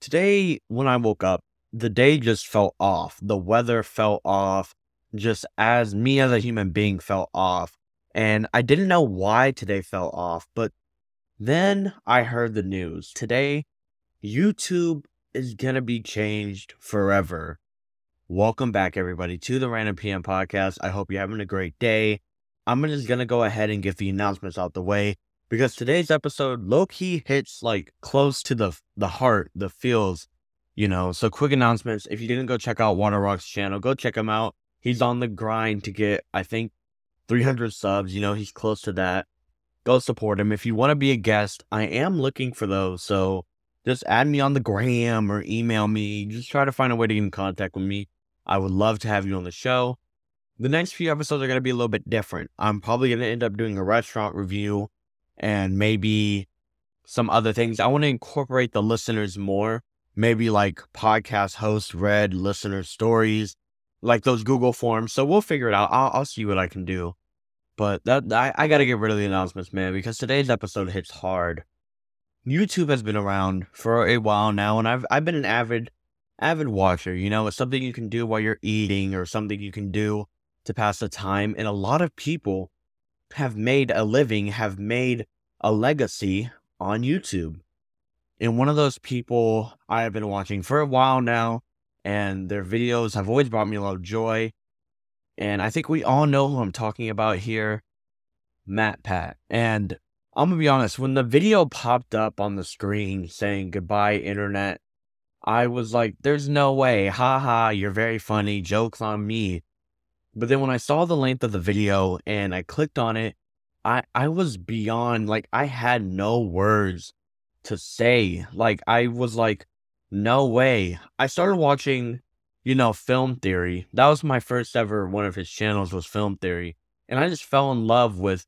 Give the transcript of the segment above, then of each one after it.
Today, when I woke up, the day just felt off. The weather felt off, just as me as a human being felt off. And I didn't know why today felt off, but then I heard the news. Today, YouTube is going to be changed forever. Welcome back, everybody, to the Random PM podcast. I hope you're having a great day. I'm just going to go ahead and get the announcements out the way because today's episode low key hits like close to the the heart, the feels, you know. So quick announcements: if you didn't go check out Water Rock's channel, go check him out. He's on the grind to get, I think, 300 subs. You know, he's close to that. Go support him. If you want to be a guest, I am looking for those. So just add me on the gram or email me. Just try to find a way to get in contact with me. I would love to have you on the show. The next few episodes are going to be a little bit different. I'm probably going to end up doing a restaurant review and maybe some other things. I want to incorporate the listeners more. Maybe like podcast host read listener stories, like those Google forms. So we'll figure it out. I'll, I'll see what I can do. But that I, I got to get rid of the announcements, man, because today's episode hits hard. YouTube has been around for a while now, and I've I've been an avid avid watcher. You know, it's something you can do while you're eating, or something you can do to pass the time. And a lot of people have made a living, have made a legacy on YouTube. And one of those people I have been watching for a while now, and their videos have always brought me a lot of joy. And I think we all know who I'm talking about here MatPat. And I'm gonna be honest, when the video popped up on the screen saying goodbye, internet, I was like, there's no way. Ha ha, you're very funny. Joke's on me. But then when I saw the length of the video and I clicked on it, I I was beyond like I had no words to say. Like I was like, no way. I started watching, you know, Film Theory. That was my first ever one of his channels was Film Theory. And I just fell in love with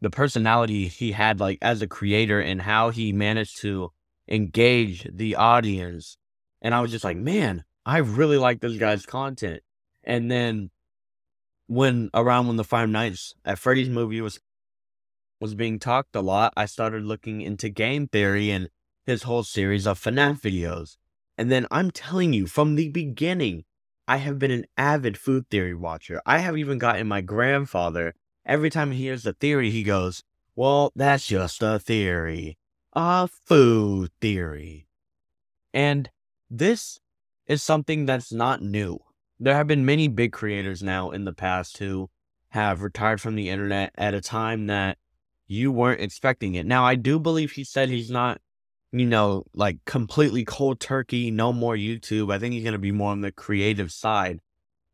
the personality he had like as a creator and how he managed to engage the audience. And I was just like, man, I really like this guy's content. And then when around when the Five Nights at Freddy's movie was was being talked a lot, I started looking into game theory and his whole series of FNAF videos. And then I'm telling you, from the beginning, I have been an avid food theory watcher. I have even gotten my grandfather, every time he hears a theory, he goes, Well, that's just a theory. A food theory. And this is something that's not new there have been many big creators now in the past who have retired from the internet at a time that you weren't expecting it. Now, I do believe he said he's not, you know, like completely cold turkey, no more YouTube. I think he's going to be more on the creative side.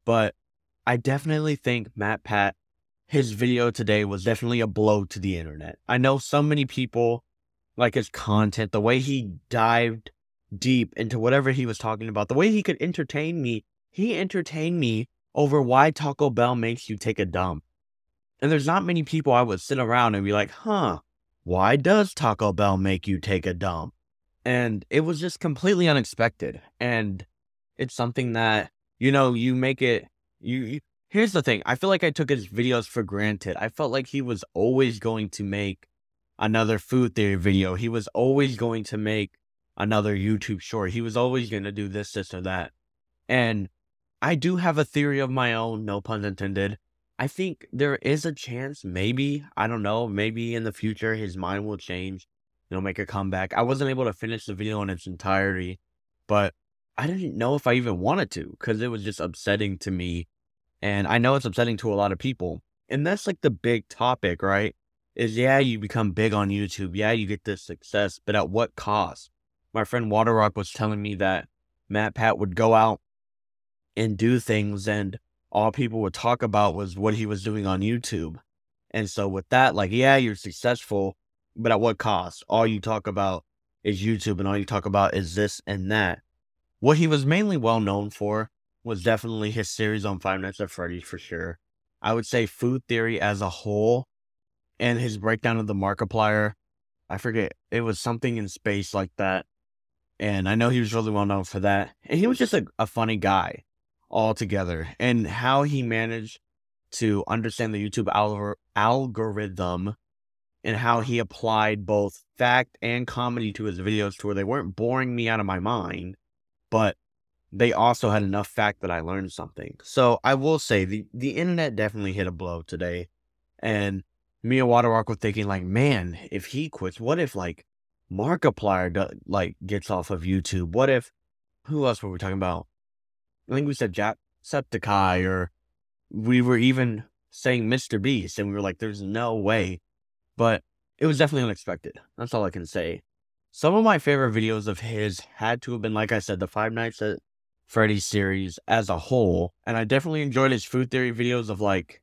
But I definitely think MatPat, his video today was definitely a blow to the internet. I know so many people like his content, the way he dived deep into whatever he was talking about, the way he could entertain me he entertained me over why Taco Bell makes you take a dump. And there's not many people I would sit around and be like, huh, why does Taco Bell make you take a dump? And it was just completely unexpected. And it's something that, you know, you make it, you, you here's the thing. I feel like I took his videos for granted. I felt like he was always going to make another food theory video. He was always going to make another YouTube short. He was always going to do this, this, or that. And I do have a theory of my own, no pun intended. I think there is a chance, maybe, I don't know, maybe in the future his mind will change. He'll make a comeback. I wasn't able to finish the video in its entirety, but I didn't know if I even wanted to because it was just upsetting to me. And I know it's upsetting to a lot of people. And that's like the big topic, right? Is yeah, you become big on YouTube. Yeah, you get this success, but at what cost? My friend Waterrock was telling me that MatPat would go out and do things and all people would talk about was what he was doing on YouTube. And so with that, like, yeah, you're successful, but at what cost? All you talk about is YouTube and all you talk about is this and that. What he was mainly well known for was definitely his series on Five Nights at Freddy's for sure. I would say food theory as a whole and his breakdown of the Markiplier. I forget, it was something in space like that. And I know he was really well known for that. And he was just a, a funny guy altogether and how he managed to understand the YouTube al- algorithm and how he applied both fact and comedy to his videos to where they weren't boring me out of my mind, but they also had enough fact that I learned something. So I will say the, the internet definitely hit a blow today. And me and Waterrock were thinking like, man, if he quits, what if like Markiplier do, like gets off of YouTube? What if who else were we talking about? I think we said Jacksepticeye or we were even saying Mr. Beast and we were like, there's no way. But it was definitely unexpected. That's all I can say. Some of my favorite videos of his had to have been, like I said, the Five Nights at Freddy's series as a whole. And I definitely enjoyed his food theory videos of like,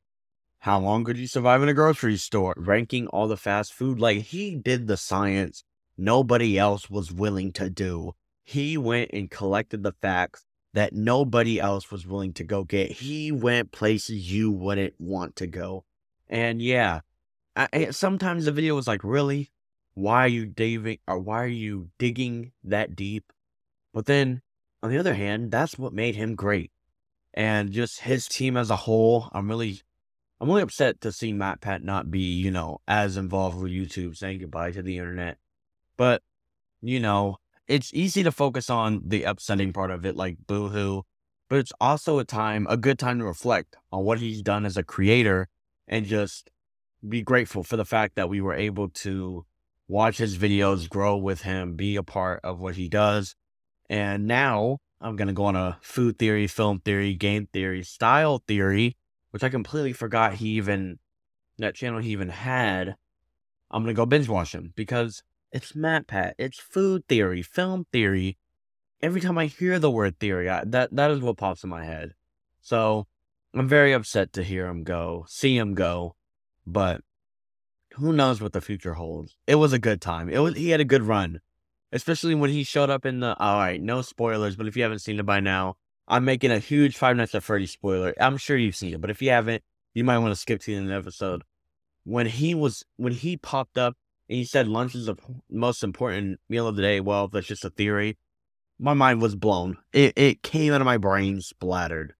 how long could you survive in a grocery store? Ranking all the fast food. Like, he did the science nobody else was willing to do. He went and collected the facts that nobody else was willing to go get. He went places you wouldn't want to go. And yeah, I, sometimes the video was like, really? Why are you digging or why are you digging that deep? But then on the other hand, that's what made him great. And just his team as a whole, I'm really I'm really upset to see MatPat not be, you know, as involved with YouTube, saying goodbye to the internet. But, you know, it's easy to focus on the upsetting part of it, like boohoo, but it's also a time, a good time to reflect on what he's done as a creator and just be grateful for the fact that we were able to watch his videos, grow with him, be a part of what he does. And now I'm going to go on a food theory, film theory, game theory, style theory, which I completely forgot he even, that channel he even had. I'm going to go binge watch him because it's MatPat. It's food theory, film theory. Every time I hear the word theory, I, that, that is what pops in my head. So I'm very upset to hear him go, see him go. But who knows what the future holds? It was a good time. It was he had a good run, especially when he showed up in the. All right, no spoilers, but if you haven't seen it by now, I'm making a huge Five Nights at Freddy's spoiler. I'm sure you've seen it, but if you haven't, you might want to skip to the end episode. When he was when he popped up he said lunch is the most important meal of the day. Well, that's just a theory. My mind was blown. It it came out of my brain splattered.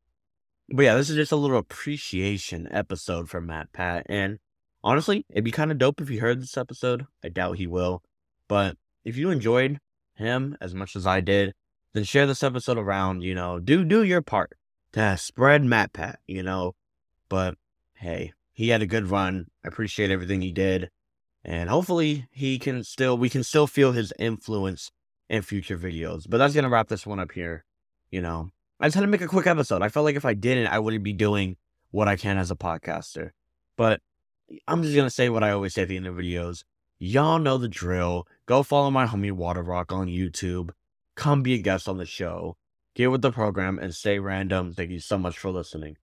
But yeah, this is just a little appreciation episode for MatPat. And honestly, it'd be kind of dope if you heard this episode. I doubt he will. But if you enjoyed him as much as I did, then share this episode around, you know, do do your part to spread MatPat. you know. But hey, he had a good run. I appreciate everything he did. And hopefully he can still we can still feel his influence in future videos. But that's gonna wrap this one up here. You know, I just had to make a quick episode. I felt like if I didn't, I wouldn't be doing what I can as a podcaster. But I'm just gonna say what I always say at the end of videos. Y'all know the drill. Go follow my homie Water Rock on YouTube. Come be a guest on the show. Get with the program and stay random. Thank you so much for listening.